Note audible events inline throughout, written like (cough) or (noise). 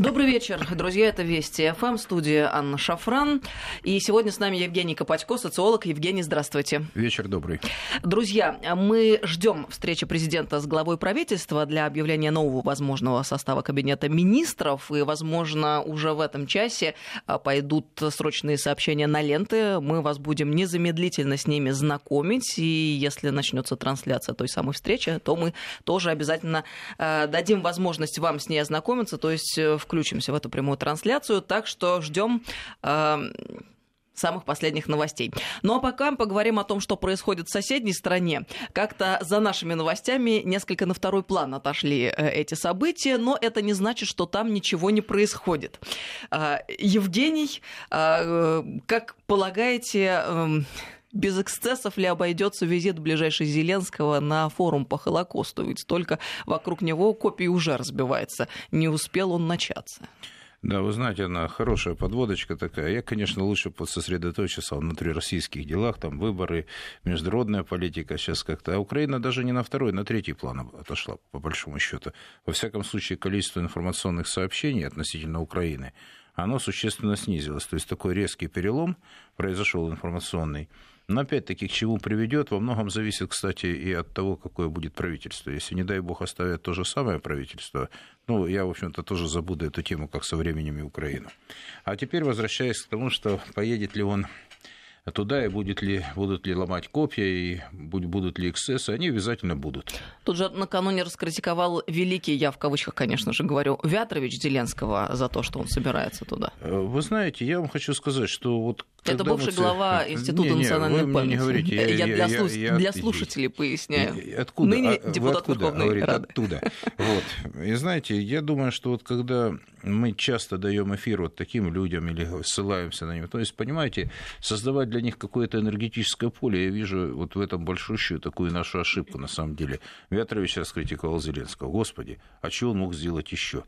Добрый вечер, друзья. Это Вести ФМ, студия Анна Шафран. И сегодня с нами Евгений Копатько, социолог. Евгений, здравствуйте. Вечер добрый. Друзья, мы ждем встречи президента с главой правительства для объявления нового возможного состава кабинета министров. И, возможно, уже в этом часе а, пойдут срочные сообщения на ленты. Мы вас будем незамедлительно с ними знакомить. И если начнется трансляция той самой встречи, то мы тоже обязательно а, дадим возможность вам с ней ознакомиться. То есть э, в включимся в эту прямую трансляцию, так что ждем э, самых последних новостей. Ну а пока поговорим о том, что происходит в соседней стране. Как-то за нашими новостями несколько на второй план отошли э, эти события, но это не значит, что там ничего не происходит. Э, Евгений, как полагаете, эм, без эксцессов ли обойдется визит ближайший Зеленского на форум по Холокосту? Ведь только вокруг него копии уже разбивается. Не успел он начаться. Да, вы знаете, она хорошая подводочка такая. Я, конечно, лучше сосредоточился внутри российских делах, там выборы, международная политика сейчас как-то. А Украина даже не на второй, на третий план отошла, по большому счету. Во всяком случае, количество информационных сообщений относительно Украины, оно существенно снизилось. То есть такой резкий перелом произошел информационный. Но опять-таки, к чему приведет, во многом зависит, кстати, и от того, какое будет правительство. Если, не дай бог, оставят то же самое правительство, ну, я, в общем-то, тоже забуду эту тему, как со временем и Украину. А теперь возвращаясь к тому, что поедет ли он туда, и будет ли, будут ли ломать копья, и будут ли эксцессы, они обязательно будут. Тут же накануне раскритиковал великий, я в кавычках, конечно же, говорю, Вятрович Зеленского за то, что он собирается туда. Вы знаете, я вам хочу сказать, что вот это бывший глава Института не, не, национальной вы памяти. Не говорите, я, я, я, для, я, слуш... я, для слушателей поясняю. Откуда? Ныне а, депутат откуда? Верховной Говорит, Рады. Оттуда. Вот. И знаете, я думаю, что вот когда мы часто даем эфир вот таким людям или ссылаемся на них, то есть, понимаете, создавать для них какое-то энергетическое поле, я вижу вот в этом большущую такую нашу ошибку на самом деле. Вятрович сейчас критиковал Зеленского. Господи, а что он мог сделать еще?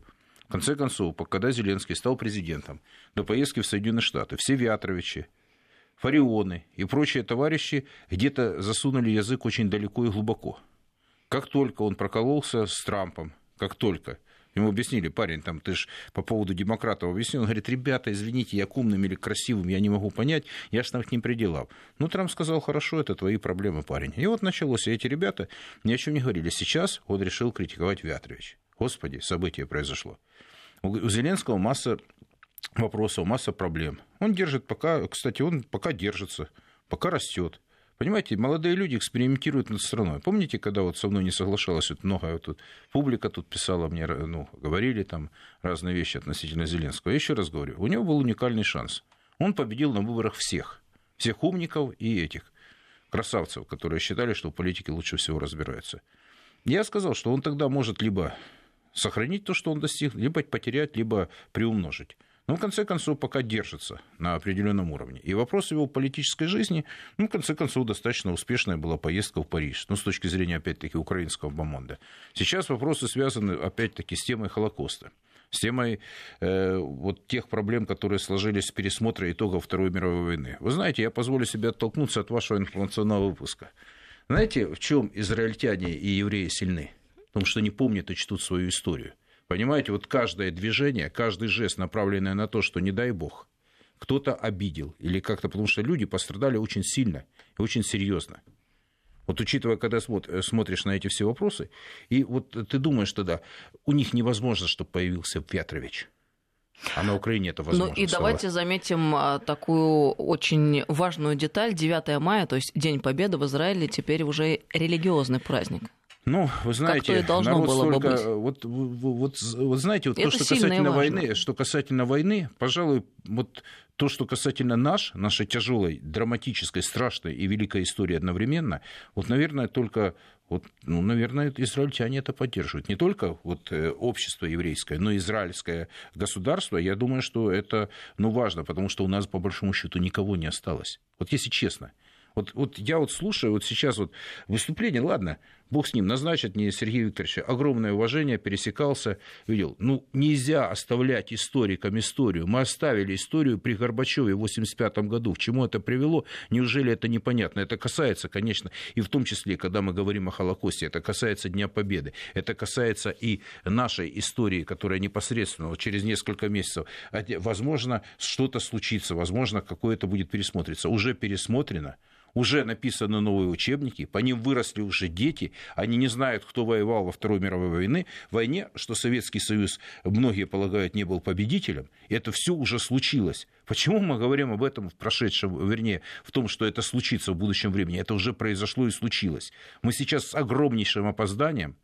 В конце концов, когда Зеленский стал президентом, до поездки в Соединенные Штаты, все Вятровичи, Фарионы и прочие товарищи где-то засунули язык очень далеко и глубоко. Как только он прокололся с Трампом, как только Ему объяснили, парень, там, ты же по поводу демократов объяснил. Он говорит, ребята, извините, я к умным или красивым, я не могу понять, я же там к ним приделал. Ну, Трамп сказал, хорошо, это твои проблемы, парень. И вот началось, и эти ребята ни о чем не говорили. Сейчас он решил критиковать Вятрович. Господи, событие произошло. У Зеленского масса вопросов, масса проблем. Он держит пока, кстати, он пока держится, пока растет. Понимаете, молодые люди экспериментируют над страной. Помните, когда вот со мной не соглашалась вот много вот тут публика тут писала мне, ну, говорили там разные вещи относительно Зеленского. Я еще раз говорю, у него был уникальный шанс. Он победил на выборах всех. Всех умников и этих красавцев, которые считали, что в политике лучше всего разбираются. Я сказал, что он тогда может либо сохранить то, что он достиг, либо потерять, либо приумножить но в конце концов пока держится на определенном уровне. И вопрос его политической жизни, ну, в конце концов, достаточно успешная была поездка в Париж, ну, с точки зрения, опять-таки, украинского бомонда. Сейчас вопросы связаны, опять-таки, с темой Холокоста с темой э, вот тех проблем, которые сложились с пересмотра итогов Второй мировой войны. Вы знаете, я позволю себе оттолкнуться от вашего информационного выпуска. Знаете, в чем израильтяне и евреи сильны? В том, что не помнят и чтут свою историю. Понимаете, вот каждое движение, каждый жест, направленный на то, что не дай бог, кто-то обидел или как-то, потому что люди пострадали очень сильно и очень серьезно. Вот учитывая, когда смотришь на эти все вопросы, и вот ты думаешь тогда, у них невозможно, чтобы появился Петрович. А на Украине это возможно. Ну и стало. давайте заметим а, такую очень важную деталь. 9 мая, то есть День Победы в Израиле, теперь уже религиозный праздник. Ну, вы знаете, народ столько... Бы вот, вот, вот знаете, вот то, что касательно войны, что касательно войны, пожалуй, вот то, что касательно наш, нашей тяжелой, драматической, страшной и великой истории одновременно, вот, наверное, только вот, ну, наверное, израильтяне это поддерживают. Не только вот, э, общество еврейское, но и израильское государство. Я думаю, что это ну, важно, потому что у нас, по большому счету, никого не осталось. Вот если честно. Вот, вот я вот слушаю вот сейчас вот выступление, ладно, бог с ним, назначат мне Сергея Викторовича, огромное уважение, пересекался, видел. Ну, нельзя оставлять историкам историю. Мы оставили историю при Горбачеве в 1985 году. К чему это привело? Неужели это непонятно? Это касается, конечно, и в том числе, когда мы говорим о Холокосте, это касается Дня Победы, это касается и нашей истории, которая непосредственно вот через несколько месяцев, возможно, что-то случится, возможно, какое-то будет пересмотриться. Уже пересмотрено, уже написаны новые учебники, по ним выросли уже дети, они не знают, кто воевал во Второй мировой войне, войне, что Советский Союз, многие полагают, не был победителем, и это все уже случилось. Почему мы говорим об этом в прошедшем, вернее, в том, что это случится в будущем времени? Это уже произошло и случилось. Мы сейчас с огромнейшим опозданием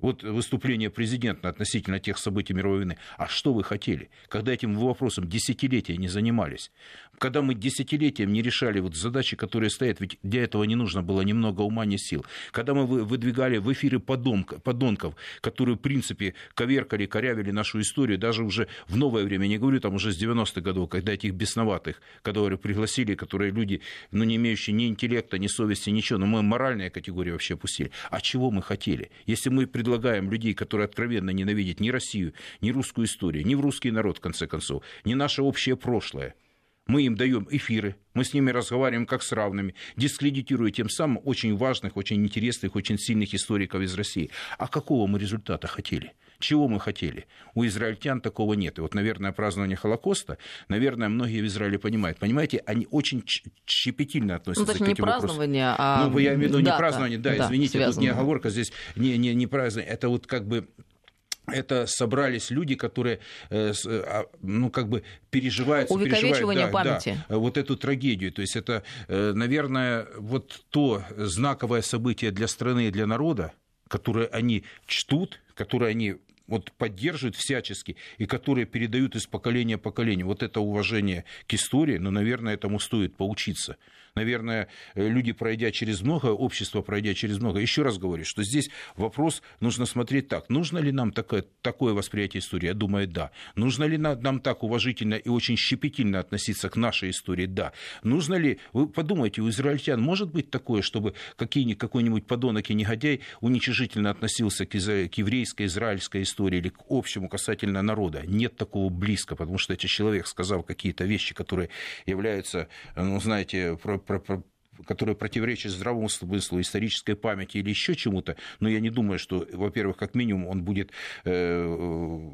вот выступление президента относительно тех событий мировой войны. А что вы хотели? Когда этим вопросом десятилетия не занимались? Когда мы десятилетием не решали вот задачи, которые стоят, ведь для этого не нужно было немного ума, ни сил. Когда мы выдвигали в эфиры подонков, которые, в принципе, коверкали, корявили нашу историю, даже уже в новое время, не говорю там уже с 90-х годов, когда этих бесноватых, которые пригласили, которые люди, ну, не имеющие ни интеллекта, ни совести, ничего, но мы моральные категории вообще опустили. А чего мы хотели? Если мы предлагали предлагаем людей, которые откровенно ненавидят ни Россию, ни русскую историю, ни в русский народ, в конце концов, ни наше общее прошлое, мы им даем эфиры, мы с ними разговариваем как с равными, дискредитируя тем самым очень важных, очень интересных, очень сильных историков из России. А какого мы результата хотели? Чего мы хотели? У израильтян такого нет. И вот, наверное, празднование Холокоста, наверное, многие в Израиле понимают. Понимаете, они очень щепетильно относятся ну, к этим не празднование, вопросам. а Ну, я имею в виду не празднование, да, да извините, связано. тут не оговорка здесь, не, не, не празднование. Это вот как бы это собрались люди, которые, э, а, ну, как бы переживают, переживают да, памяти. Да, вот эту трагедию. То есть это, э, наверное, вот то знаковое событие для страны и для народа, которое они чтут, которое они вот поддерживают всячески и которые передают из поколения в поколение. Вот это уважение к истории, но, наверное, этому стоит поучиться наверное, э, люди, пройдя через много, общество, пройдя через много. Еще раз говорю, что здесь вопрос нужно смотреть так. Нужно ли нам такое, такое восприятие истории? Я думаю, да. Нужно ли нам так уважительно и очень щепетильно относиться к нашей истории? Да. Нужно ли, вы подумайте, у израильтян может быть такое, чтобы какой-нибудь подонок и негодяй уничижительно относился к, к еврейской, израильской истории или к общему касательно народа? Нет такого близко, потому что этот человек, сказал какие-то вещи, которые являются, ну, знаете, про, которые противоречат здравому смыслу, исторической памяти или еще чему-то, но я не думаю, что, во-первых, как минимум он будет э,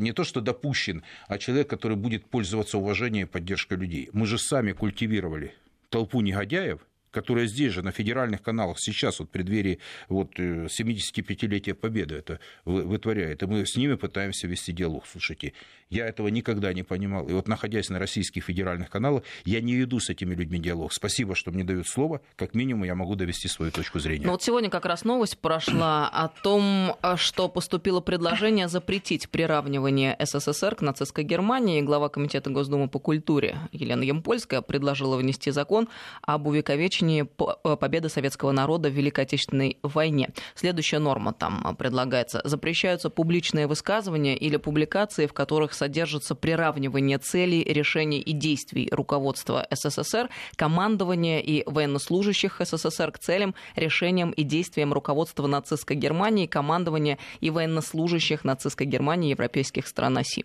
не то что допущен, а человек, который будет пользоваться уважением и поддержкой людей. Мы же сами культивировали толпу негодяев, которая здесь же, на федеральных каналах, сейчас, вот в преддверии вот, 75-летия э, Победы это вытворяет. И мы с ними пытаемся вести диалог. Слушайте, я этого никогда не понимал. И вот находясь на российских федеральных каналах, я не веду с этими людьми диалог. Спасибо, что мне дают слово. Как минимум, я могу довести свою точку зрения. Ну вот сегодня как раз новость прошла о том, что поступило предложение запретить приравнивание СССР к нацистской Германии. Глава Комитета Госдумы по культуре Елена Ямпольская предложила внести закон об увековечении э, победы советского народа в Великой Отечественной войне. Следующая норма там предлагается. Запрещаются публичные высказывания или публикации, в которых содержится приравнивание целей, решений и действий руководства СССР, командования и военнослужащих СССР к целям, решениям и действиям руководства нацистской Германии, командования и военнослужащих нацистской Германии европейских стран оси.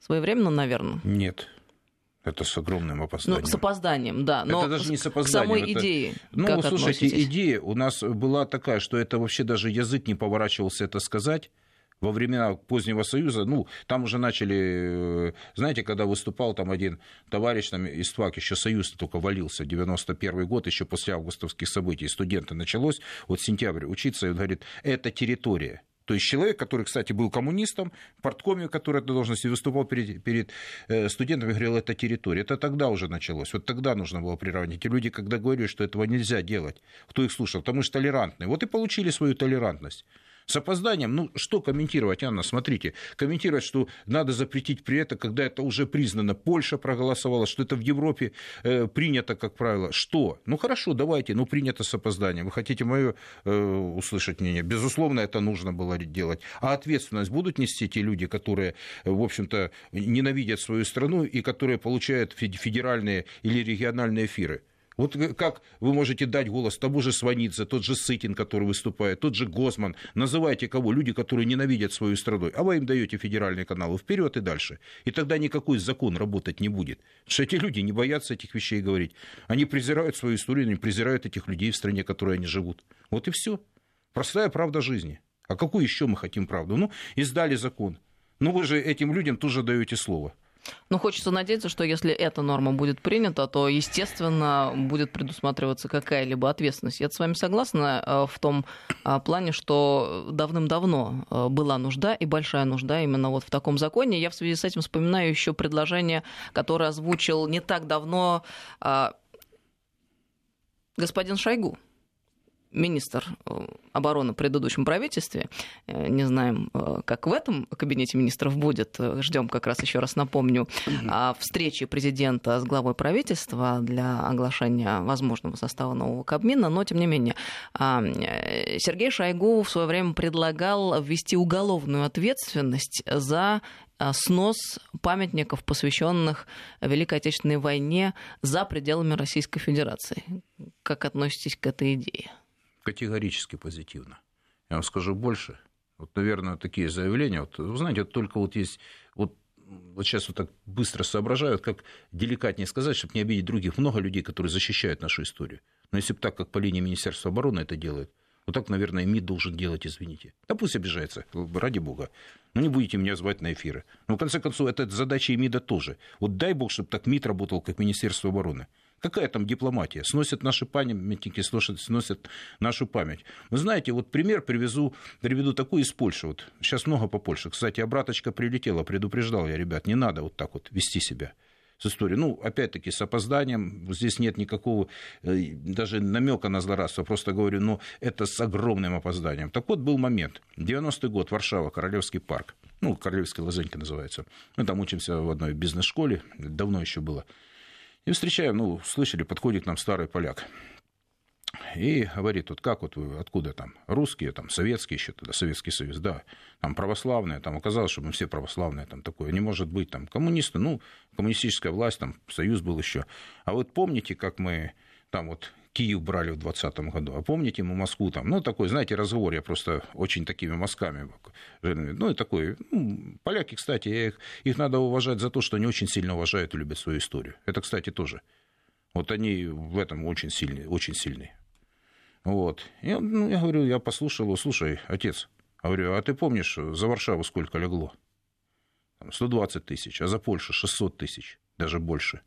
Своевременно, наверное? Нет. Это с огромным опозданием. Ну, с опозданием, да. Но это даже не с опозданием. К самой это... идее. Ну, как слушайте, относитесь? идея у нас была такая, что это вообще даже язык не поворачивался это сказать во времена позднего Союза, ну, там уже начали, э, знаете, когда выступал там один товарищ там, из ТВАК, еще Союз только валился, 91 год, еще после августовских событий, студенты началось, вот сентябрь учиться, и он говорит, это территория. То есть человек, который, кстати, был коммунистом, в порткоме, который этой должности выступал перед, перед э, студентами, говорил, это территория. Это тогда уже началось. Вот тогда нужно было приравнивать. Эти люди, когда говорили, что этого нельзя делать, кто их слушал? Потому что толерантные. Вот и получили свою толерантность. С опозданием, ну, что комментировать, Анна, смотрите, комментировать, что надо запретить при этом, когда это уже признано, Польша проголосовала, что это в Европе э, принято, как правило. Что? Ну, хорошо, давайте, ну, принято с опозданием. Вы хотите мое э, услышать мнение? Безусловно, это нужно было делать. А ответственность будут нести те люди, которые, в общем-то, ненавидят свою страну и которые получают федеральные или региональные эфиры? Вот как вы можете дать голос тому же Сванидзе, тот же Сытин, который выступает, тот же Госман, называйте кого, люди, которые ненавидят свою страну, а вы им даете федеральные каналы вперед и дальше. И тогда никакой закон работать не будет. Потому что эти люди не боятся этих вещей говорить. Они презирают свою историю, они презирают этих людей в стране, в которой они живут. Вот и все. Простая правда жизни. А какую еще мы хотим правду? Ну, издали закон. Ну, вы же этим людям тоже даете слово. Ну, хочется надеяться, что если эта норма будет принята, то, естественно, будет предусматриваться какая-либо ответственность. Я с вами согласна э, в том э, плане, что давным-давно э, была нужда и большая нужда именно вот в таком законе. Я в связи с этим вспоминаю еще предложение, которое озвучил не так давно господин Шойгу министр э, обороны в предыдущем правительстве. Э, не знаем, э, как в этом кабинете министров будет. Ждем как раз еще раз напомню встречи президента с главой правительства для оглашения возможного состава нового Кабмина. Но, тем не менее, а, Сергей Шойгу в свое время предлагал ввести уголовную ответственность за снос памятников, посвященных Великой Отечественной войне за пределами Российской Федерации. Как относитесь к этой идее? Категорически позитивно. Я вам скажу больше. Вот, наверное, такие заявления, вот, вы знаете, вот только вот есть, вот, вот сейчас вот так быстро соображают, как деликатнее сказать, чтобы не обидеть других. Много людей, которые защищают нашу историю. Но если бы так, как по линии Министерства обороны это делают, вот так, наверное, МИД должен делать, извините. Да пусть обижается, ради бога. Но не будете меня звать на эфиры. Но, в конце концов, это задача и МИДа тоже. Вот дай бог, чтобы так МИД работал, как Министерство обороны. Какая там дипломатия? Сносят наши памятники, сносят, нашу память. Вы знаете, вот пример привезу, приведу такой из Польши. Вот сейчас много по Польше. Кстати, обраточка прилетела, предупреждал я, ребят, не надо вот так вот вести себя с историей. Ну, опять-таки, с опозданием. Здесь нет никакого э, даже намека на злорадство. Просто говорю, ну, это с огромным опозданием. Так вот, был момент. 90-й год, Варшава, Королевский парк. Ну, Королевская лозенька называется. Мы там учимся в одной бизнес-школе. Давно еще было. И встречаем, ну, слышали, подходит к нам старый поляк. И говорит, вот как вот вы, откуда там, русские, там, советские еще тогда, Советский Союз, да, там, православные, там, оказалось, что мы все православные, там, такое, не может быть, там, коммунисты, ну, коммунистическая власть, там, Союз был еще. А вот помните, как мы там вот Киев брали в 2020 году. А помните, мы Москву там, ну, такой, знаете, разговор, я просто очень такими мазками, ну, и такой, ну, поляки, кстати, их, их надо уважать за то, что они очень сильно уважают и любят свою историю. Это, кстати, тоже. Вот они в этом очень сильные, очень сильные. Вот. Я, ну, я говорю, я послушал его, слушай, отец, говорю, а ты помнишь, за Варшаву сколько легло? 120 тысяч, а за Польшу 600 тысяч, даже больше.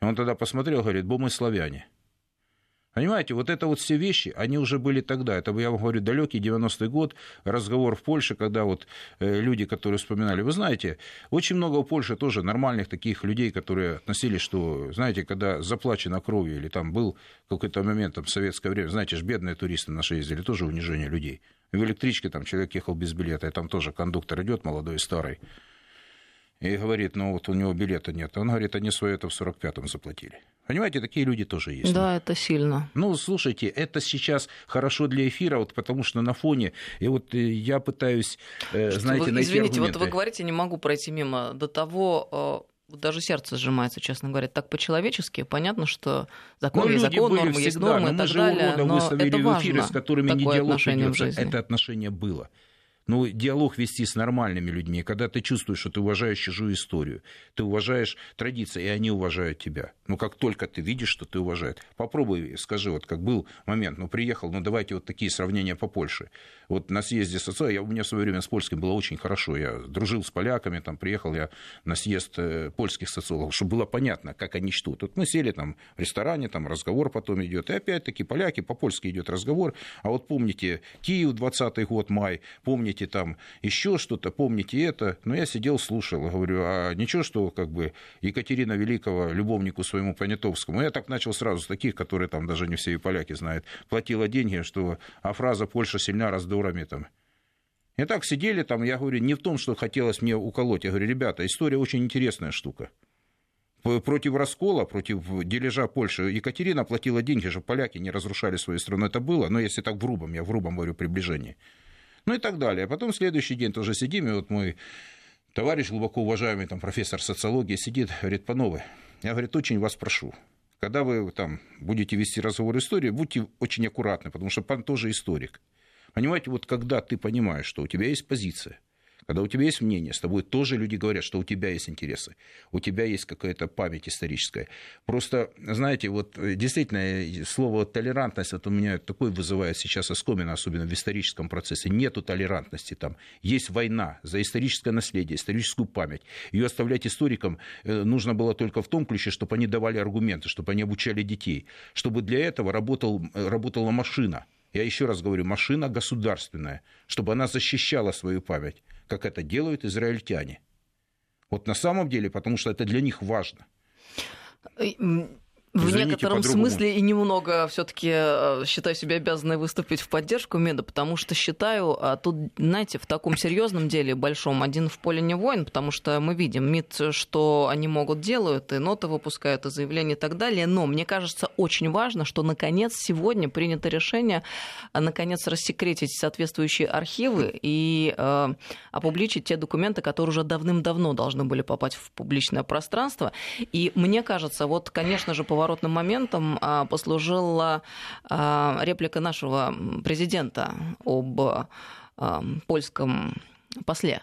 И он тогда посмотрел, говорит, бо мы славяне. Понимаете, вот это вот все вещи, они уже были тогда. Это, я вам говорю, далекий 90-й год, разговор в Польше, когда вот э, люди, которые вспоминали, вы знаете, очень много в Польше тоже нормальных таких людей, которые относились, что, знаете, когда заплачено кровью, или там был какой-то момент там, в советское время, знаете же, бедные туристы наши ездили, тоже унижение людей. В электричке там человек ехал без билета, и там тоже кондуктор идет, молодой и старый, и говорит, ну вот у него билета нет. Он говорит, они свое это в 45-м заплатили. Понимаете, такие люди тоже есть. Да, это сильно. Ну, слушайте, это сейчас хорошо для эфира, вот потому что на фоне, и вот э, я пытаюсь, э, знаете, вы, найти Извините, аргументы. вот вы говорите, не могу пройти мимо до того, э, даже сердце сжимается, честно говоря, так по-человечески. Понятно, что закон ну, есть закон, нормы всегда, есть нормы но и мы так же далее. Но это в эфире, с которыми не диалог ведется. Это отношение было. Но диалог вести с нормальными людьми, когда ты чувствуешь, что ты уважаешь чужую историю, ты уважаешь традиции, и они уважают тебя. Но как только ты видишь, что ты уважаешь, попробуй, скажи, вот как был момент, ну приехал, ну давайте вот такие сравнения по Польше. Вот на съезде СССР, я, у меня в свое время с польским было очень хорошо, я дружил с поляками, там приехал я на съезд э, польских социологов, чтобы было понятно, как они чтут. Вот мы сели там в ресторане, там разговор потом идет, и опять-таки поляки, по-польски идет разговор, а вот помните Киев 20 год, май, помните там еще что-то, помните это, но я сидел, слушал, говорю, а ничего, что как бы Екатерина Великого любовнику своему Понятовскому, я так начал сразу с таких, которые там даже не все и поляки знают, платила деньги, что, а фраза «Польша сильна раздорами» там, и так сидели там, я говорю, не в том, что хотелось мне уколоть. Я говорю, ребята, история очень интересная штука. Против раскола, против дележа Польши Екатерина платила деньги, чтобы поляки не разрушали свою страну. Это было, но если так в грубом, я в грубом говорю, приближении. Ну и так далее. А потом следующий день тоже сидим, и вот мой товарищ, глубоко уважаемый там, профессор социологии, сидит, говорит, Пановы, я, говорит, очень вас прошу, когда вы там будете вести разговор истории, будьте очень аккуратны, потому что пан тоже историк. Понимаете, вот когда ты понимаешь, что у тебя есть позиция, когда у тебя есть мнение, с тобой тоже люди говорят, что у тебя есть интересы, у тебя есть какая-то память историческая. Просто, знаете, вот э, действительно, слово толерантность, это у меня такой вызывает сейчас оскомина, особенно в историческом процессе. Нету толерантности там. Есть война за историческое наследие, историческую память. Ее оставлять историкам э, нужно было только в том ключе, чтобы они давали аргументы, чтобы они обучали детей, чтобы для этого работал, э, работала машина. Я еще раз говорю, машина государственная, чтобы она защищала свою память как это делают израильтяне. Вот на самом деле, потому что это для них важно. В некотором смысле и немного все-таки э, считаю себя обязанной выступить в поддержку МИДа, потому что считаю, а тут, знаете, в таком серьезном деле большом один в поле не воин, потому что мы видим МИД, что они могут делают, и ноты выпускают, и заявления и так далее. Но мне кажется очень важно, что наконец сегодня принято решение а, наконец рассекретить соответствующие архивы и э, опубличить те документы, которые уже давным-давно должны были попасть в публичное пространство. И мне кажется, вот, конечно же, поворот поворотным моментом а, послужила а, реплика нашего президента об а, польском после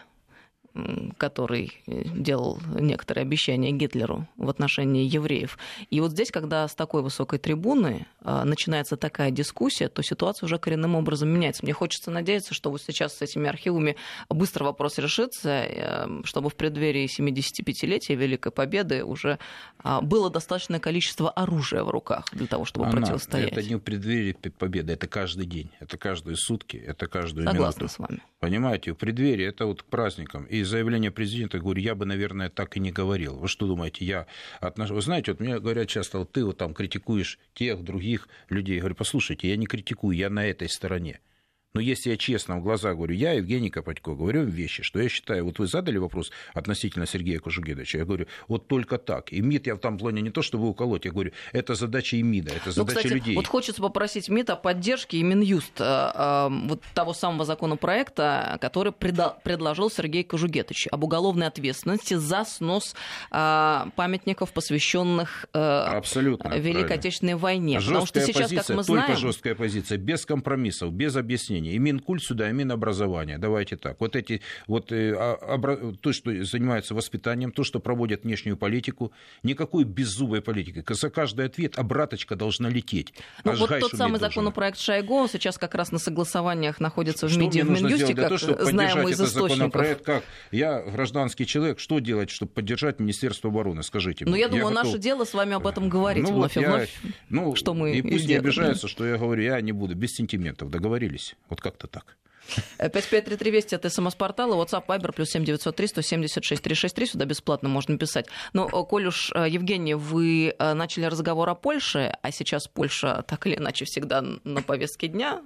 который э, делал некоторые обещания Гитлеру в отношении евреев. И вот здесь, когда с такой высокой трибуны а, начинается такая дискуссия, то ситуация уже коренным образом меняется. Мне хочется надеяться, что вот сейчас с этими архивами быстро вопрос решится, э, чтобы в преддверии 75-летия Великой Победы уже а, было достаточное количество оружия в руках для того, чтобы Она, противостоять. Это не в преддверии победы, это каждый день, это каждые сутки, это каждую Согласна минуту. с вами. Понимаете, в преддверии это вот к праздникам. И заявление президента, говорю, я бы, наверное, так и не говорил. Вы что думаете, я отношусь... Вы знаете, вот мне говорят часто, вот ты вот там критикуешь тех, других людей. Я говорю, послушайте, я не критикую, я на этой стороне. Но если я честно в глаза говорю, я, Евгений Копатько, говорю вещи, что я считаю, вот вы задали вопрос относительно Сергея Кожугедовича, я говорю, вот только так. И МИД я в том плане не то, чтобы уколоть, я говорю, это задача и МИДа, это ну, задача ну, кстати, людей. Вот хочется попросить МИД о поддержке и Минюст э, э, вот того самого законопроекта, который предложил Сергей Кожугетович об уголовной ответственности за снос э, памятников, посвященных Абсолютно, Великой правильно. Отечественной войне. Жесткая Потому что сейчас, позиция, как мы знаем... Только жесткая позиция, без компромиссов, без объяснений образования. И Минкульт сюда, и Минобразование. Давайте так. Вот эти, вот э, обра... то, что занимается воспитанием, то, что проводят внешнюю политику, никакой беззубой политики. За каждый ответ обраточка должна лететь. Ну, вот тот самый должен. законопроект Шойгу сейчас как раз на согласованиях находится в МИДе, в Минюсте, как того, чтобы знаем из источников. Как? Я гражданский человек, что делать, чтобы поддержать Министерство обороны, скажите мне. Ну, я думаю, я наше дело с вами об этом говорить ну, вновь вот и вновь, я, ну, что мы И пусть не обижаются, что я говорю, я не буду, без сентиментов, договорились. Вот как-то так. 5533 Вести это смс-портал, WhatsApp, Viber, плюс 7903 176 363, сюда бесплатно можно писать. Но, э, коль уж, э, Евгений, вы э, начали разговор о Польше, а сейчас Польша так или иначе всегда на повестке дня,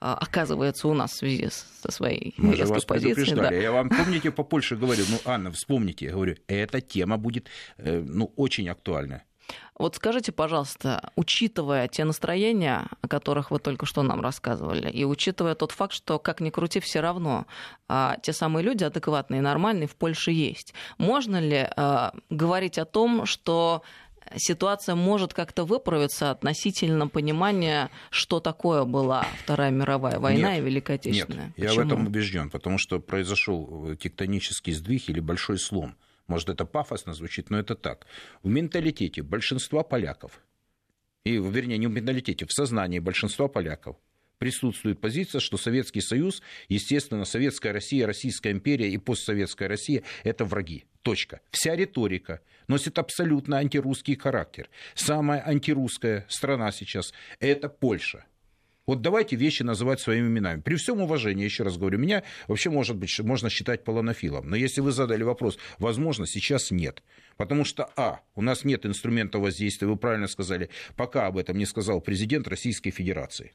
оказывается у нас в связи со своей Мы же вас позицией. Да. Я вам, помните, по Польше говорю, ну, Анна, вспомните, я говорю, эта тема будет ну, очень актуальна. Вот скажите, пожалуйста, учитывая те настроения, о которых вы только что нам рассказывали, и учитывая тот факт, что, как ни крути, все равно а, те самые люди адекватные и нормальные в Польше есть, можно ли а, говорить о том, что ситуация может как-то выправиться относительно понимания, что такое была Вторая мировая война нет, и Великая Отечественная? Нет, Почему? я в этом убежден, потому что произошел тектонический сдвиг или большой слом может, это пафосно звучит, но это так. В менталитете большинства поляков, и, вернее, не в менталитете, в сознании большинства поляков присутствует позиция, что Советский Союз, естественно, Советская Россия, Российская империя и постсоветская Россия – это враги. Точка. Вся риторика носит абсолютно антирусский характер. Самая антирусская страна сейчас – это Польша – вот давайте вещи называть своими именами. При всем уважении, еще раз говорю, меня вообще может быть, можно считать полонофилом. Но если вы задали вопрос, возможно, сейчас нет. Потому что, а, у нас нет инструмента воздействия, вы правильно сказали, пока об этом не сказал президент Российской Федерации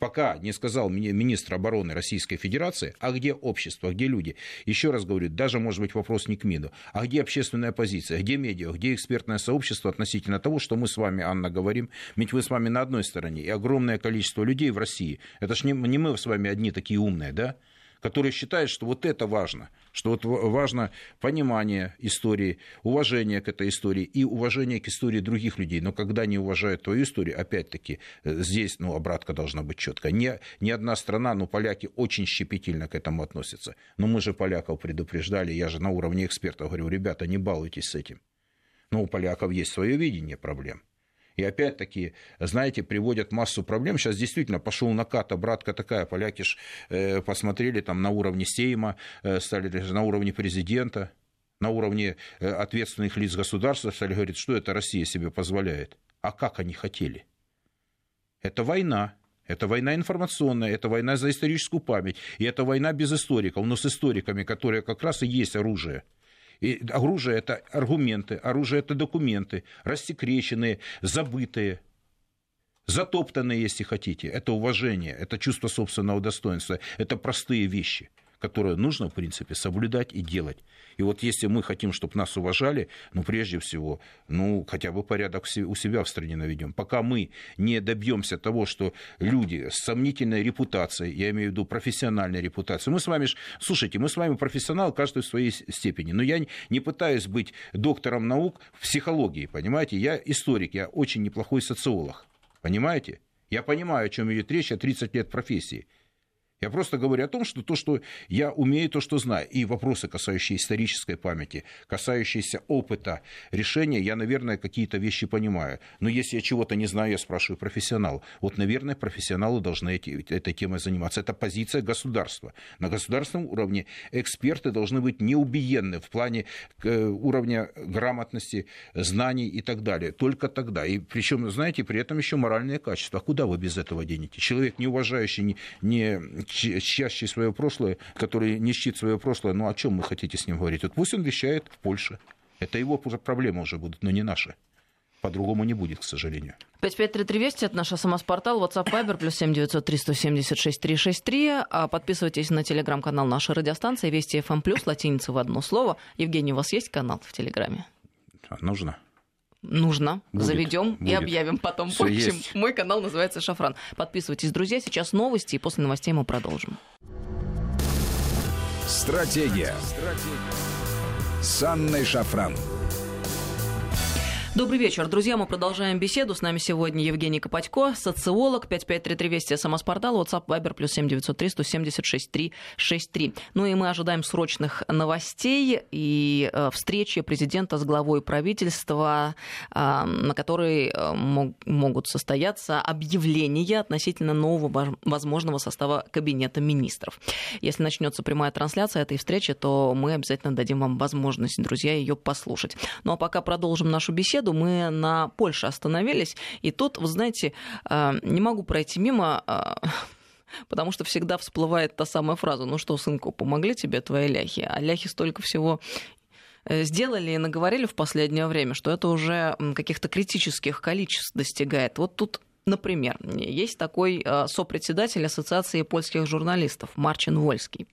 пока не сказал министр обороны Российской Федерации, а где общество, где люди. Еще раз говорю, даже может быть вопрос не к МИДу, а где общественная позиция, где медиа, где экспертное сообщество относительно того, что мы с вами, Анна, говорим. Ведь вы с вами на одной стороне, и огромное количество людей в России. Это ж не, не мы с вами одни такие умные, да? Которые считают, что вот это важно, что вот важно понимание истории, уважение к этой истории и уважение к истории других людей. Но когда не уважают твою историю, опять-таки, э, здесь ну, обратка должна быть четкая. Не, ни одна страна, но поляки очень щепетильно к этому относятся. Но мы же поляков предупреждали, я же на уровне экспертов говорю, ребята, не балуйтесь с этим. Но у поляков есть свое видение проблем. И опять-таки, знаете, приводят массу проблем. Сейчас действительно пошел накат, обратка такая. Поляки ж э, посмотрели там на уровне Сейма, э, стали на уровне президента, на уровне э, ответственных лиц государства, стали говорить, что это Россия себе позволяет. А как они хотели? Это война. Это война информационная, это война за историческую память, и это война без историков, но с историками, которые как раз и есть оружие – и оружие это аргументы, оружие это документы, рассекреченные, забытые, затоптанные, если хотите. Это уважение, это чувство собственного достоинства, это простые вещи которые нужно, в принципе, соблюдать и делать. И вот если мы хотим, чтобы нас уважали, ну, прежде всего, ну, хотя бы порядок у себя в стране наведем. Пока мы не добьемся того, что люди с сомнительной репутацией, я имею в виду профессиональной репутацией, мы с вами, слушайте, мы с вами профессионал, каждый в своей степени, но я не пытаюсь быть доктором наук в психологии, понимаете, я историк, я очень неплохой социолог, понимаете? Я понимаю, о чем идет речь, я 30 лет профессии. Я просто говорю о том, что то, что я умею, то, что знаю. И вопросы, касающиеся исторической памяти, касающиеся опыта решения, я, наверное, какие-то вещи понимаю. Но если я чего-то не знаю, я спрашиваю профессионал. Вот, наверное, профессионалы должны эти, этой темой заниматься. Это позиция государства. На государственном уровне эксперты должны быть неубиенны в плане э, уровня грамотности, знаний и так далее. Только тогда. И причем, знаете, при этом еще моральное качество. А куда вы без этого денете? Человек, не уважающий, не, не чаще свое прошлое, который не щит свое прошлое, ну о чем вы хотите с ним говорить? Вот пусть он вещает в Польше. Это его проблемы уже будут, но не наши. По-другому не будет, к сожалению. 553320 это наш СМС-портал, WhatsApp Viber, плюс 7900 376 363. Подписывайтесь на телеграм-канал нашей радиостанции Вести FM+, эм латиница в одно слово. Евгений, у вас есть канал в Телеграме? А, нужно нужно. Будет, Заведем будет. и объявим потом. Все в общем, есть. мой канал называется Шафран. Подписывайтесь, друзья. Сейчас новости, и после новостей мы продолжим. Стратегия. Стратегия. С Анной Шафран. Добрый вечер, друзья. Мы продолжаем беседу. С нами сегодня Евгений Копатько, социолог, 5533 Вести, СМС-портал, WhatsApp, Viber, плюс 7903 176 363. Ну и мы ожидаем срочных новостей и э, встречи президента с главой правительства, э, на которой э, мог, могут состояться объявления относительно нового возможного состава кабинета министров. Если начнется прямая трансляция этой встречи, то мы обязательно дадим вам возможность, друзья, ее послушать. Ну а пока продолжим нашу беседу беседу мы на Польше остановились. И тут, вы знаете, э, не могу пройти мимо э, (laughs) потому что всегда всплывает та самая фраза, ну что, сынку, помогли тебе твои ляхи? А ляхи столько всего э, сделали и наговорили в последнее время, что это уже каких-то критических количеств достигает. Вот тут Например, есть такой сопредседатель Ассоциации польских журналистов Марчин Вольский.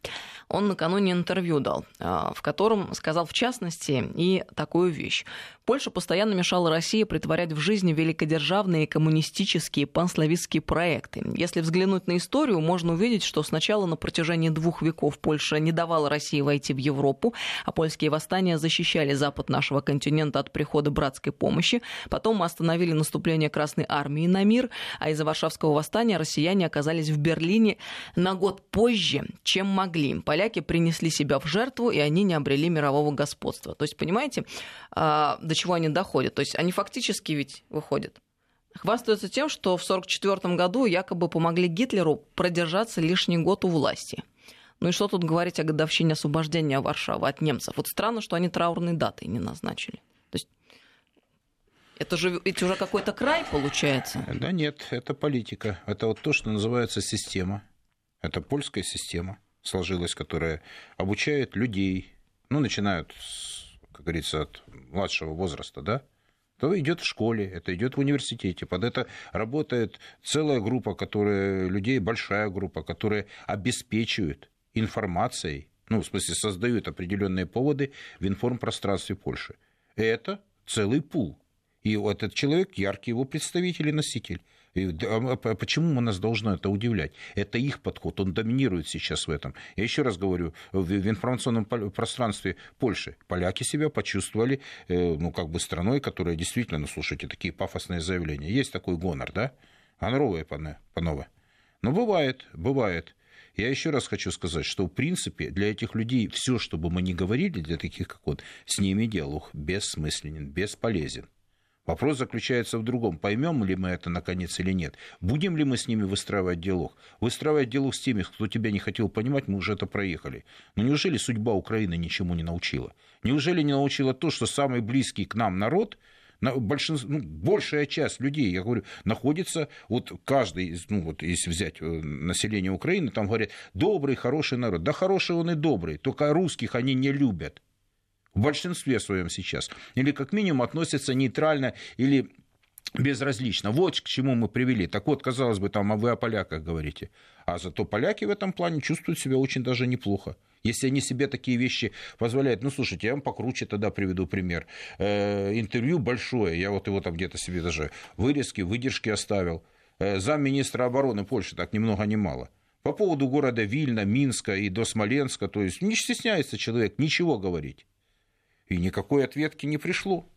Он накануне интервью дал, в котором сказал в частности и такую вещь. Польша постоянно мешала России притворять в жизни великодержавные коммунистические панславистские проекты. Если взглянуть на историю, можно увидеть, что сначала на протяжении двух веков Польша не давала России войти в Европу, а польские восстания защищали запад нашего континента от прихода братской помощи. Потом мы остановили наступление Красной Армии на мир, а из-за Варшавского восстания россияне оказались в Берлине на год позже, чем могли. Поляки принесли себя в жертву, и они не обрели мирового господства. То есть, понимаете, а, до чего они доходят. То есть они фактически ведь выходят. Хвастаются тем, что в 1944 году якобы помогли Гитлеру продержаться лишний год у власти. Ну и что тут говорить о годовщине освобождения Варшавы от немцев? Вот странно, что они траурной датой не назначили. То есть это же ведь уже какой-то край получается. Да нет, это политика. Это вот то, что называется система. Это польская система сложилась, которая обучает людей, ну, начинают с как говорится, от младшего возраста, да, то идет в школе, это идет в университете. Под это работает целая группа, которая, людей, большая группа, которая обеспечивает информацией, ну, в смысле, создают определенные поводы в информпространстве Польши. Это целый пул. И этот человек яркий его представитель и носитель. И, а почему нас должно это удивлять? Это их подход, он доминирует сейчас в этом. Я еще раз говорю, в информационном пространстве Польши поляки себя почувствовали, э, ну, как бы страной, которая действительно, ну, слушайте, такие пафосные заявления. Есть такой гонор, да? Гоноровые панове. Но бывает, бывает. Я еще раз хочу сказать, что в принципе для этих людей все, что бы мы ни говорили, для таких как он, с ними диалог бессмысленен, бесполезен. Вопрос заключается в другом. Поймем ли мы это наконец или нет? Будем ли мы с ними выстраивать диалог? Выстраивать диалог с теми, кто тебя не хотел понимать, мы уже это проехали. Но неужели судьба Украины ничему не научила? Неужели не научила то, что самый близкий к нам народ большинство, ну, большая часть людей, я говорю, находится, вот каждый, ну, вот если взять э, население Украины, там говорят, добрый, хороший народ. Да хороший он и добрый, только русских они не любят в большинстве своем сейчас, или как минимум относятся нейтрально или безразлично. Вот к чему мы привели. Так вот, казалось бы, там, а вы о поляках говорите. А зато поляки в этом плане чувствуют себя очень даже неплохо. Если они себе такие вещи позволяют. Ну, слушайте, я вам покруче тогда приведу пример. Э, интервью большое, я вот его там где-то себе даже вырезки, выдержки оставил. Э, замминистра обороны Польши, так ни много ни мало. По поводу города Вильна, Минска и до Смоленска, то есть не стесняется человек ничего говорить. И никакой ответки не пришло.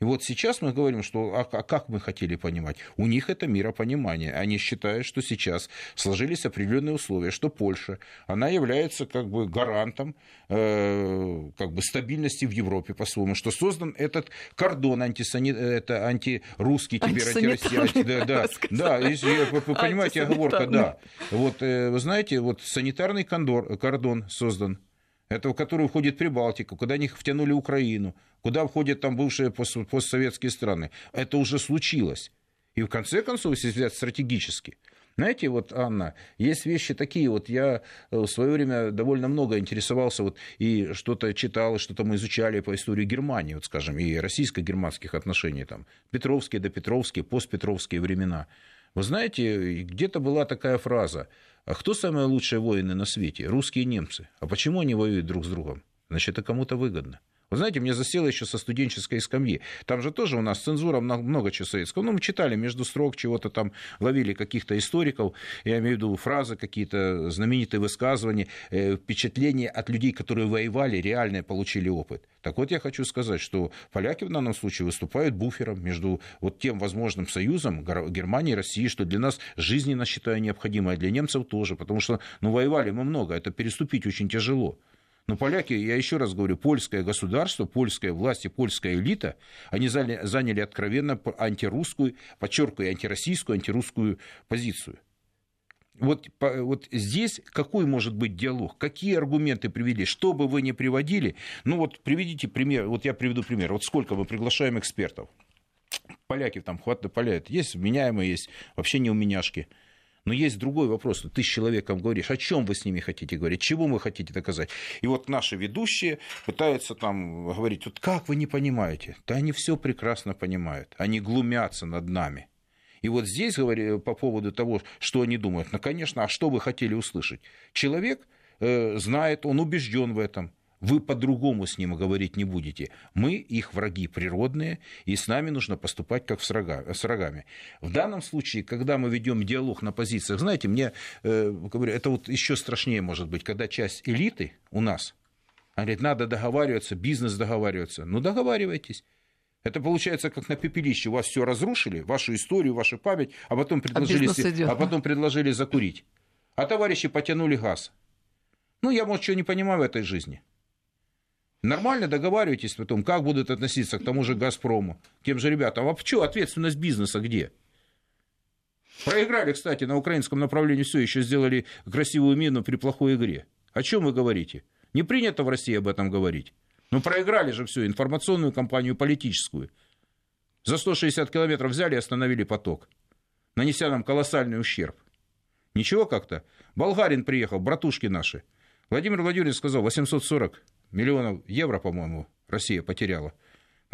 И вот сейчас мы говорим, что а, а как мы хотели понимать? У них это миропонимание. Они считают, что сейчас сложились определенные условия, что Польша, она является как бы гарантом э, как бы стабильности в Европе по-своему, что создан этот кордон антисани... это антирусский, теперь антироссийский. Да, да, да, вы понимаете, оговорка, да. Вот, э, вы знаете, вот санитарный кондор, кордон создан это в который входит Прибалтика, куда они втянули Украину, куда входят там бывшие постсоветские страны. Это уже случилось. И в конце концов, если взять стратегически, знаете, вот, Анна, есть вещи такие, вот я э, в свое время довольно много интересовался вот, и что-то читал, и что-то мы изучали по истории Германии, вот, скажем, и российско-германских отношений, там, Петровские, допетровские, постпетровские времена. Вы знаете, где-то была такая фраза – а кто самые лучшие воины на свете? Русские и немцы. А почему они воюют друг с другом? Значит, это кому-то выгодно. Вы знаете, мне засело еще со студенческой скамьи. Там же тоже у нас цензура много чего советского. Ну, мы читали между строк, чего-то там ловили каких-то историков, я имею в виду фразы, какие-то знаменитые высказывания, э, впечатления от людей, которые воевали, реальные получили опыт. Так вот, я хочу сказать, что поляки в данном случае выступают буфером между вот тем возможным союзом Германии и России, что для нас жизненно, считаю, необходимо, а для немцев тоже, потому что, ну, воевали мы много, это переступить очень тяжело. Но поляки, я еще раз говорю, польское государство, польская власть и польская элита, они заняли откровенно антирусскую, подчеркиваю, антироссийскую, антирусскую позицию. Вот, вот здесь какой может быть диалог? Какие аргументы привели? Что бы вы ни приводили, ну вот приведите пример, вот я приведу пример. Вот сколько мы приглашаем экспертов. Поляки там хватает, поляют. Есть вменяемые, есть вообще не у меняшки. Но есть другой вопрос. Ты с человеком говоришь, о чем вы с ними хотите говорить, чего вы хотите доказать. И вот наши ведущие пытаются там говорить, вот как вы не понимаете? Да они все прекрасно понимают. Они глумятся над нами. И вот здесь, говоря по поводу того, что они думают, ну, конечно, а что вы хотели услышать? Человек э, знает, он убежден в этом. Вы по-другому с ним говорить не будете. Мы их враги природные, и с нами нужно поступать как с, врага, с врагами. В данном случае, когда мы ведем диалог на позициях, знаете, мне э, говорю, это вот еще страшнее может быть, когда часть элиты у нас говорит, надо договариваться, бизнес договариваться. Ну, договаривайтесь. Это получается как на пепелище. У вас все разрушили, вашу историю, вашу память, а потом предложили, а, а потом предложили закурить. А товарищи потянули газ. Ну, я, может, что не понимаю в этой жизни. Нормально договаривайтесь потом, как будут относиться к тому же «Газпрому», тем же ребятам. А что, ответственность бизнеса где? Проиграли, кстати, на украинском направлении все еще сделали красивую мину при плохой игре. О чем вы говорите? Не принято в России об этом говорить. Ну, проиграли же все, информационную кампанию, политическую. За 160 километров взяли и остановили поток, нанеся нам колоссальный ущерб. Ничего как-то. Болгарин приехал, братушки наши. Владимир Владимирович сказал, 840 миллионов евро, по-моему, Россия потеряла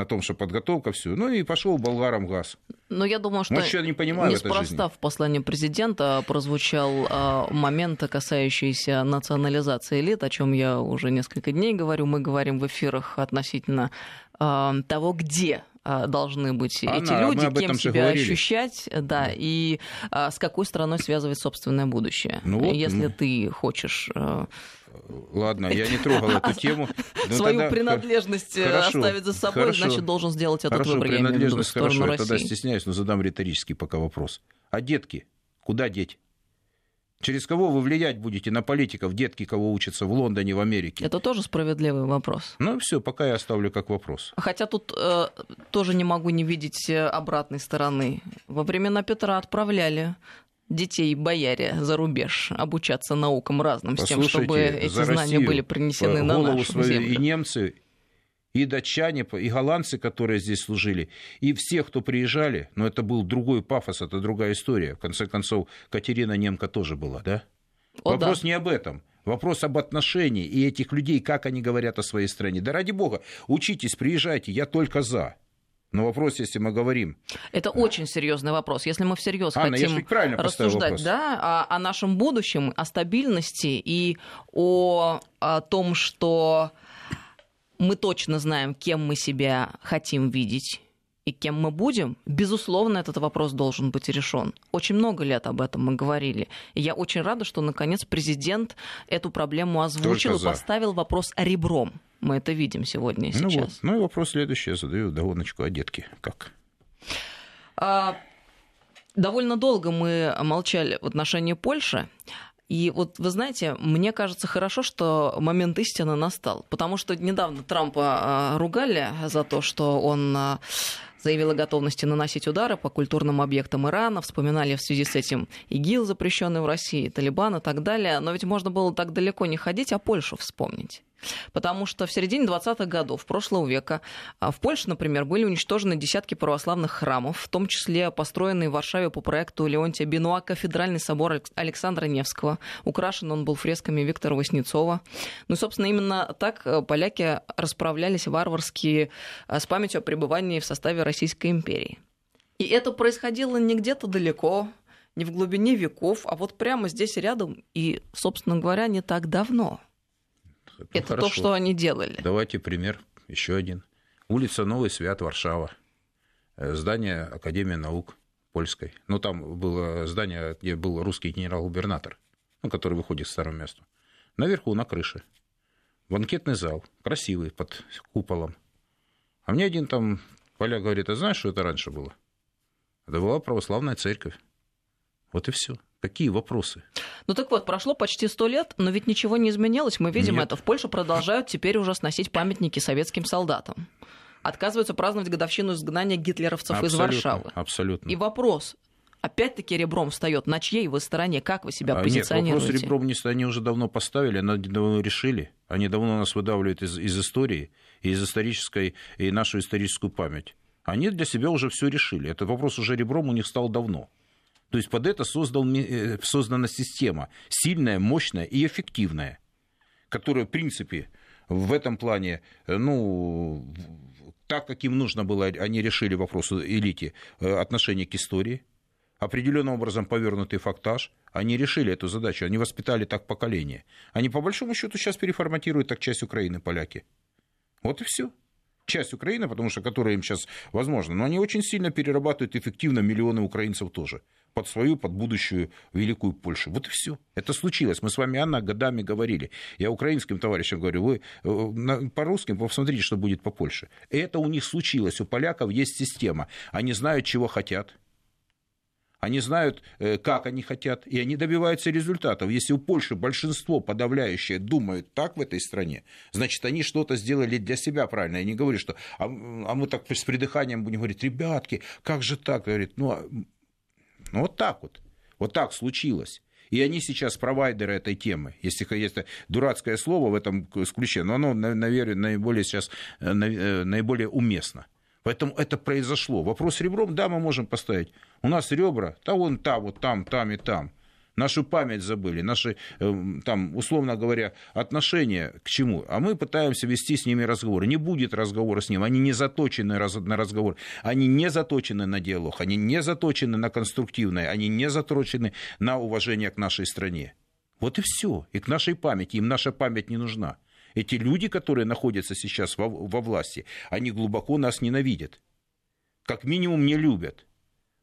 на том, что подготовка все. Ну и пошел болгарам газ. Но я думаю, что Может, не понимаю неспроста в, в послании президента прозвучал а, момент, касающийся национализации элит, о чем я уже несколько дней говорю. Мы говорим в эфирах относительно а, того, где а, должны быть Она, эти люди, кем себя ощущать, да, и а, с какой страной связывать собственное будущее. Ну вот, Если ну... ты хочешь а, Ладно, я не трогал эту (laughs) тему. Но Свою тогда... принадлежность э, хорошо, оставить за собой, хорошо, значит, должен сделать этот хорошо, выбор. Принадлежность, хорошо, я тогда стесняюсь, но задам риторический пока вопрос. А детки? Куда деть? Через кого вы влиять будете на политиков, детки, кого учатся в Лондоне, в Америке? Это тоже справедливый вопрос. Ну все, пока я оставлю как вопрос. Хотя тут э, тоже не могу не видеть э, обратной стороны. Во времена Петра отправляли детей бояре за рубеж обучаться наукам разным, с тем, чтобы эти знания Россию, были принесены на нашу свою землю. И немцы, и датчане, и голландцы, которые здесь служили, и все, кто приезжали, но это был другой пафос, это другая история. В конце концов, Катерина Немка тоже была, да? О, Вопрос да. не об этом. Вопрос об отношении и этих людей, как они говорят о своей стране. Да ради бога, учитесь, приезжайте, я только за. Но вопрос, если мы говорим... Это очень серьезный вопрос. Если мы всерьез Анна, хотим рассуждать да, о, о нашем будущем, о стабильности и о, о том, что мы точно знаем, кем мы себя хотим видеть и кем мы будем, безусловно, этот вопрос должен быть решен. Очень много лет об этом мы говорили. И я очень рада, что, наконец, президент эту проблему озвучил и поставил вопрос ребром. Мы это видим сегодня и ну сейчас. Вот. Ну и вопрос следующий я задаю догоночку о детке. Как? А, довольно долго мы молчали в отношении Польши. И вот, вы знаете, мне кажется хорошо, что момент истины настал, потому что недавно Трампа а, ругали за то, что он а, заявил о готовности наносить удары по культурным объектам Ирана, вспоминали в связи с этим ИГИЛ, запрещенный в России, Талибан и так далее. Но ведь можно было так далеко не ходить, а Польшу вспомнить. Потому что в середине 20-х годов прошлого века а, в Польше, например, были уничтожены десятки православных храмов, в том числе построенный в Варшаве по проекту Леонтия Бенуа кафедральный собор Александра Невского. Украшен он был фресками Виктора Васнецова. Ну и, собственно, именно так э, поляки расправлялись варварски э, с памятью о пребывании в составе Российской империи. И это происходило не где-то далеко, не в глубине веков, а вот прямо здесь рядом и, собственно говоря, не так давно – это, это то, что они делали. Давайте пример еще один. Улица Новый Свят, Варшава. Э, здание Академии наук польской. Ну, там было здание, где был русский генерал-губернатор, ну, который выходит с старого места. Наверху, на крыше. Банкетный зал, красивый, под куполом. А мне один там поляк говорит, а знаешь, что это раньше было? Это была православная церковь. Вот и все. Какие вопросы? Ну так вот, прошло почти сто лет, но ведь ничего не изменилось. Мы видим Нет. это. В Польше продолжают теперь уже сносить памятники советским солдатам. Отказываются праздновать годовщину изгнания гитлеровцев абсолютно, из Варшавы. Абсолютно. И вопрос, опять-таки ребром встает. На чьей вы стороне? Как вы себя а позиционируете? Нет, вопрос ребром не они уже давно поставили, они давно решили. Они давно нас выдавливают из, из истории, из исторической, и нашу историческую память. Они для себя уже все решили. Этот вопрос уже ребром у них стал давно. То есть под это создал, э, создана система сильная, мощная и эффективная, которая, в принципе, в этом плане, э, ну, так, как им нужно было, они решили вопрос элите э, отношения к истории, определенным образом повернутый фактаж, они решили эту задачу, они воспитали так поколение. Они, по большому счету, сейчас переформатируют так часть Украины, поляки. Вот и все часть Украины, потому что которая им сейчас возможно, но они очень сильно перерабатывают эффективно миллионы украинцев тоже под свою, под будущую великую Польшу. Вот и все. Это случилось. Мы с вами, Анна, годами говорили. Я украинским товарищам говорю, вы э, по-русски посмотрите, что будет по Польше. Это у них случилось. У поляков есть система. Они знают, чего хотят. Они знают, э, как они хотят, и они добиваются результатов. Если у Польши большинство подавляющее думают так в этой стране, значит, они что-то сделали для себя правильно. Я не говорю, что а, а мы так с придыханием будем говорить, ребятки, как же так? Говорит, ну, а ну, вот так вот. Вот так случилось. И они сейчас провайдеры этой темы. Если есть дурацкое слово в этом ключе, но оно, наверное, наиболее сейчас э, э, наиболее уместно. Поэтому это произошло. Вопрос ребром, да, мы можем поставить. У нас ребра, да вон там, вот там, там и там нашу память забыли, наши, эм, там, условно говоря, отношения к чему. А мы пытаемся вести с ними разговоры. Не будет разговора с ним, они не заточены на разговор, они не заточены на диалог, они не заточены на конструктивное, они не заточены на уважение к нашей стране. Вот и все. И к нашей памяти. Им наша память не нужна. Эти люди, которые находятся сейчас во, во власти, они глубоко нас ненавидят. Как минимум не любят.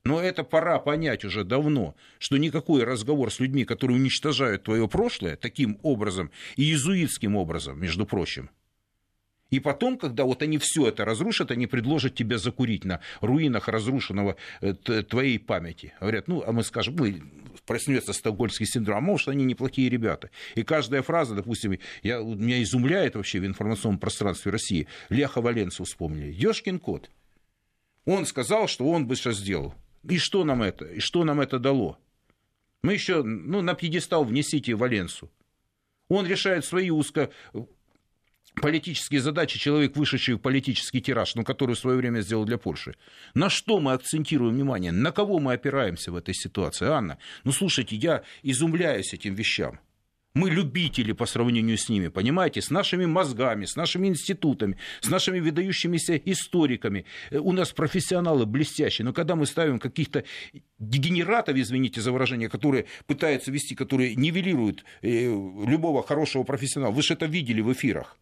Но это пора понять уже давно, что никакой разговор с людьми, которые уничтожают твое прошлое таким образом и иезуитским образом, между прочим, и потом, когда вот они все это разрушат, они предложат тебе закурить на руинах разрушенного э, твоей памяти. Говорят, ну, а мы скажем, мы проснется стокгольмский синдром, а может, они неплохие ребята. И каждая фраза, допустим, я, меня изумляет вообще в информационном пространстве России. Леха Валенцев вспомнили. Ёшкин кот. Он сказал, что он бы сейчас сделал. И что нам это? И что нам это дало? Мы еще, ну, на пьедестал внесите Валенсу. Он решает свои узко политические задачи, человек, вышедший в политический тираж, ну, который в свое время сделал для Польши. На что мы акцентируем внимание? На кого мы опираемся в этой ситуации? Анна, ну, слушайте, я изумляюсь этим вещам. Мы любители по сравнению с ними, понимаете, с нашими мозгами, с нашими институтами, с нашими выдающимися историками. У нас профессионалы блестящие, но когда мы ставим каких-то дегенератов, извините за выражение, которые пытаются вести, которые нивелируют э, любого хорошего профессионала, вы же это видели в эфирах.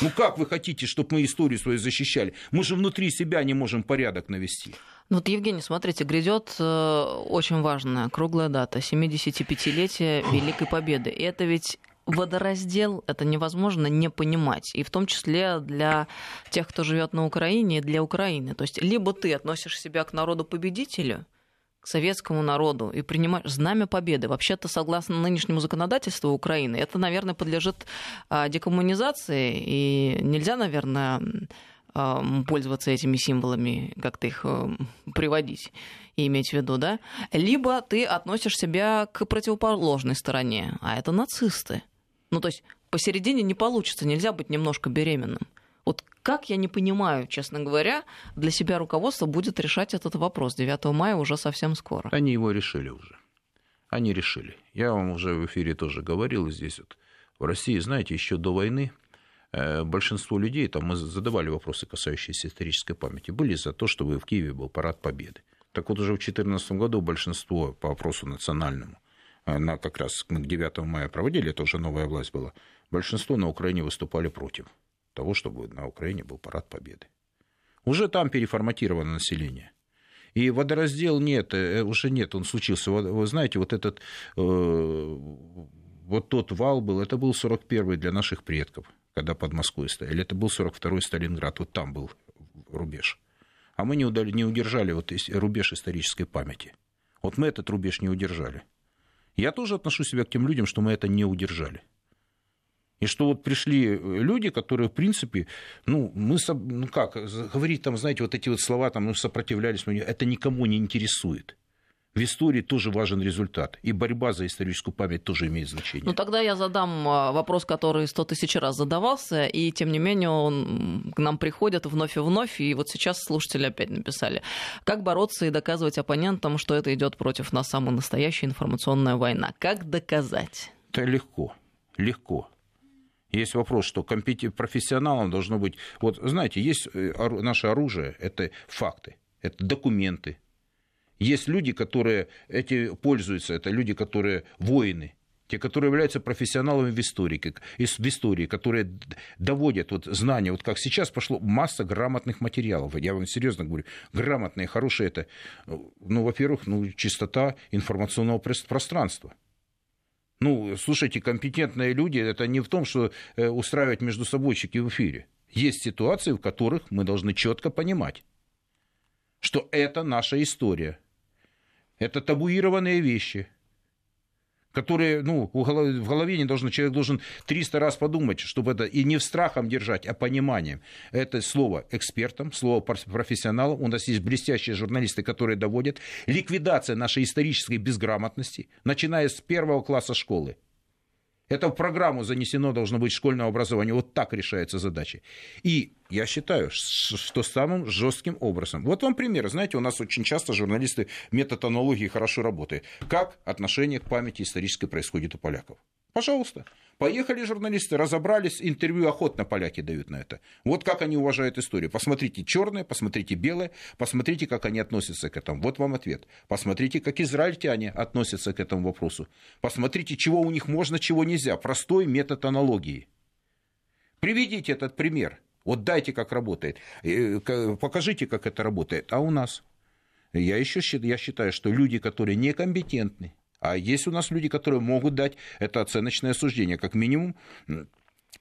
Ну как вы хотите, чтобы мы историю свою защищали? Мы же внутри себя не можем порядок навести. Ну вот, Евгений, смотрите, грядет э, очень важная круглая дата, 75-летие Великой Победы. И это ведь водораздел это невозможно не понимать, и в том числе для тех, кто живет на Украине, и для Украины. То есть либо ты относишь себя к народу-победителю, к советскому народу и принимать знамя победы. Вообще-то, согласно нынешнему законодательству Украины, это, наверное, подлежит а, декоммунизации, и нельзя, наверное, а, пользоваться этими символами, как-то их э, приводить и иметь в виду, да? Либо ты относишь себя к противоположной стороне, а это нацисты. Ну, то есть посередине не получится, нельзя быть немножко беременным. Как я не понимаю, честно говоря, для себя руководство будет решать этот вопрос 9 мая уже совсем скоро. Они его решили уже. Они решили. Я вам уже в эфире тоже говорил здесь вот в России, знаете, еще до войны э, большинство людей, там мы задавали вопросы, касающиеся исторической памяти, были за то, чтобы в Киеве был парад победы. Так вот, уже в 2014 году большинство по вопросу национальному, э, на как раз к 9 мая проводили, это уже новая власть была, большинство на Украине выступали против того, чтобы на Украине был парад победы. Уже там переформатировано население. И водораздел нет, э, уже нет, он случился. Вы знаете, вот этот, э, вот тот вал был, это был 41-й для наших предков, когда под Москвой стояли. Это был 42-й Сталинград, вот там был рубеж. А мы не, удали, не удержали вот рубеж исторической памяти. Вот мы этот рубеж не удержали. Я тоже отношу себя к тем людям, что мы это не удержали. И что вот пришли э, люди, которые, в принципе, ну, мы, ну как, говорить там, знаете, вот эти вот слова, там, ну, сопротивлялись, это никому не интересует. В истории тоже важен результат. И борьба за историческую память тоже имеет значение. Ну, тогда я задам а, вопрос, который сто тысяч раз задавался, и тем не менее он к нам приходит вновь и вновь, и вот сейчас слушатели опять написали. Как бороться и доказывать оппонентам, что это идет против нас самая настоящая информационная война? Как доказать? Это легко. Легко. Есть вопрос, что профессионалам должно быть... Вот, знаете, есть э, наше оружие, это факты, это документы. Есть люди, которые эти пользуются, это люди, которые воины, те, которые являются профессионалами в истории, в истории, которые доводят вот знания, вот как сейчас пошло масса грамотных материалов, я вам серьезно говорю, грамотные, хорошие это, ну, во-первых, ну, чистота информационного пространства. Ну, слушайте, компетентные люди, это не в том, что э, устраивать между собойчики в эфире. Есть ситуации, в которых мы должны четко понимать, что это наша история. Это табуированные вещи – которые, ну, в голове не должен, человек должен 300 раз подумать, чтобы это и не в страхом держать, а пониманием. Это слово экспертам, слово профессионалам. У нас есть блестящие журналисты, которые доводят. Ликвидация нашей исторической безграмотности, начиная с первого класса школы. Это в программу занесено должно быть школьное образование. Вот так решается задача. И я считаю, что самым жестким образом. Вот вам пример. Знаете, у нас очень часто журналисты метатонологии хорошо работают. Как отношение к памяти исторической происходит у поляков? Пожалуйста. Поехали журналисты, разобрались, интервью охотно поляки дают на это. Вот как они уважают историю. Посмотрите черное, посмотрите белое, посмотрите, как они относятся к этому. Вот вам ответ. Посмотрите, как израильтяне относятся к этому вопросу. Посмотрите, чего у них можно, чего нельзя. Простой метод аналогии. Приведите этот пример. Вот дайте, как работает. Покажите, как это работает. А у нас? Я еще я считаю, что люди, которые некомпетентны, а есть у нас люди, которые могут дать это оценочное суждение, как минимум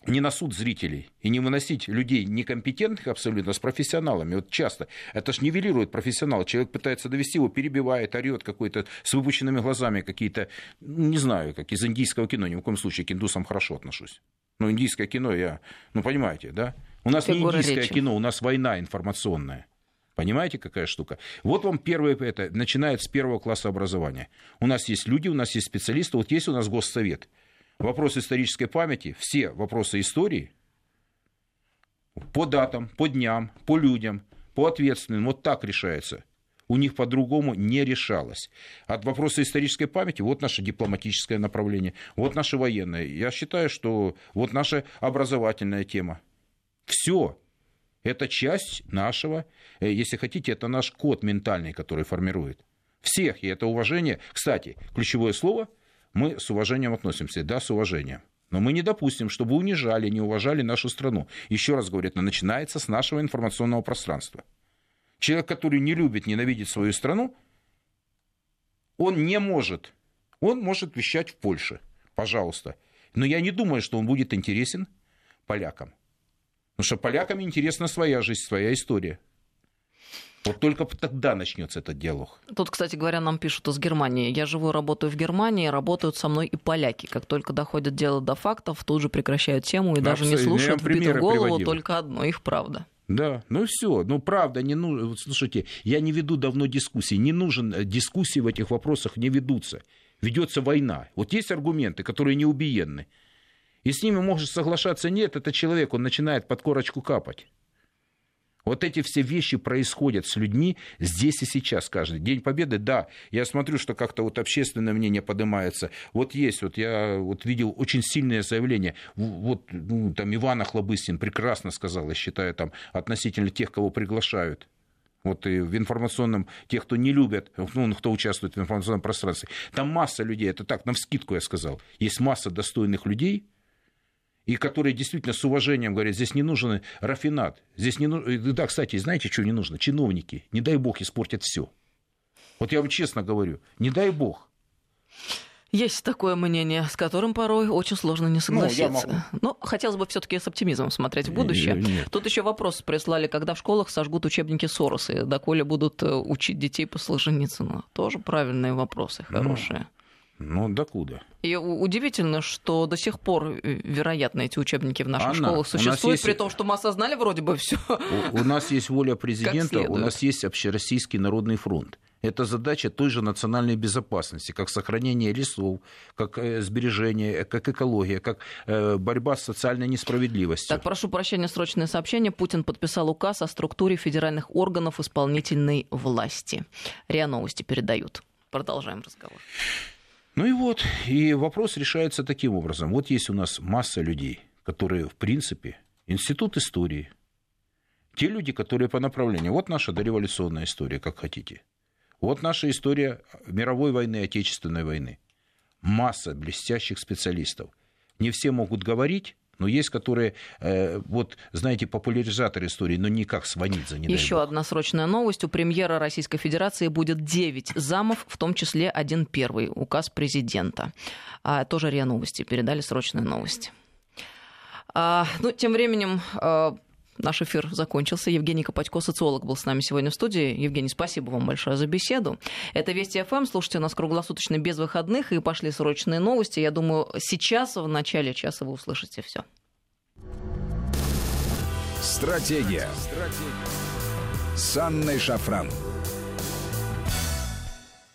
не на суд зрителей и не выносить людей некомпетентных абсолютно с профессионалами. Вот часто это ж нивелирует профессионал. Человек пытается довести его, перебивает, орет какой-то с выпущенными глазами какие-то, ну, не знаю, как из индийского кино. Ни в коем случае к индусам хорошо отношусь. Но индийское кино я, ну понимаете, да? У нас Фигура не индийское речи. кино, у нас война информационная. Понимаете, какая штука? Вот вам первое это, начинает с первого класса образования. У нас есть люди, у нас есть специалисты, вот есть у нас госсовет – вопрос исторической памяти, все вопросы истории по датам, по дням, по людям, по ответственным, вот так решается. У них по-другому не решалось. От вопроса исторической памяти вот наше дипломатическое направление, вот наше военное. Я считаю, что вот наша образовательная тема. Все. Это часть нашего, э, если хотите, это наш код ментальный, который формирует. Всех, и это уважение. Кстати, ключевое слово – мы с уважением относимся, да, с уважением. Но мы не допустим, чтобы унижали, не уважали нашу страну. Еще раз говорю, это начинается с нашего информационного пространства. Человек, который не любит, ненавидит свою страну, он не может. Он может вещать в Польше, пожалуйста. Но я не думаю, что он будет интересен полякам. Потому что полякам интересна своя жизнь, своя история. Вот только тогда начнется этот диалог. Тут, кстати говоря, нам пишут из Германии. Я живу и работаю в Германии, работают со мной и поляки. Как только доходит дело до фактов, тут же прекращают тему и да, даже не слушают в битую голову приводил. только одно, их правда. Да, ну все, ну правда, не нужно. Слушайте, я не веду давно дискуссии, не нужен э, дискуссии в этих вопросах не ведутся. Ведется война. Вот есть аргументы, которые неубиенны. И с ними может соглашаться нет, это человек, он начинает под корочку капать. Вот эти все вещи происходят с людьми здесь и сейчас каждый. День Победы, да, я смотрю, что как-то вот общественное мнение поднимается. Вот есть, вот я вот видел очень сильное заявление. Вот ну, там Иван Охлобыстин прекрасно сказал, я считаю, там относительно тех, кого приглашают. Вот и в информационном, тех, кто не любят, ну, кто участвует в информационном пространстве. Там масса людей, это так, на вскидку я сказал. Есть масса достойных людей, и которые действительно с уважением говорят, здесь не нужен рафинат, здесь не нужно... Да, кстати, знаете, что не нужно? Чиновники, не дай бог, испортят все. Вот я вам честно говорю, не дай бог. Есть такое мнение, с которым порой очень сложно не согласиться. Ну. Но хотелось бы все-таки с оптимизмом смотреть в будущее. Нет. Тут еще вопрос прислали, когда в школах сожгут учебники Сороса, доколе будут э, учить детей по Солженицыну. Тоже правильные вопросы, ну, хорошие. Ну... Ну, докуда? И удивительно, что до сих пор, э, вероятно, эти учебники в наших Анна, школах существуют, есть... при том, что мы осознали вроде бы все. У, у нас есть воля президента, у нас есть Общероссийский народный фронт. Это задача той же национальной безопасности, как сохранение лесов, как э, сбережение, э, как экология, как борьба с социальной несправедливостью. Так, прошу прощения, срочное сообщение. Путин подписал указ о структуре федеральных органов исполнительной власти. РИА Новости передают. Продолжаем разговор. Ну и вот, и вопрос решается таким образом. Вот есть у нас масса людей, которые, в принципе, институт истории, те люди, которые по направлению, вот наша дореволюционная история, как хотите, вот наша история мировой войны, Отечественной войны, масса блестящих специалистов. Не все могут говорить, но есть, которые, э, вот, знаете, популяризаторы истории, но никак Сванидзе, не Еще одна срочная новость. У премьера Российской Федерации будет 9 замов, в том числе один первый, указ президента. А, тоже РИА Новости передали срочные новости. А, ну, тем временем а, Наш эфир закончился. Евгений Копатько, социолог, был с нами сегодня в студии. Евгений, спасибо вам большое за беседу. Это Вести ФМ. Слушайте нас круглосуточно без выходных. И пошли срочные новости. Я думаю, сейчас, в начале часа, вы услышите все. Стратегия. Стратегия. С Анной Шафран.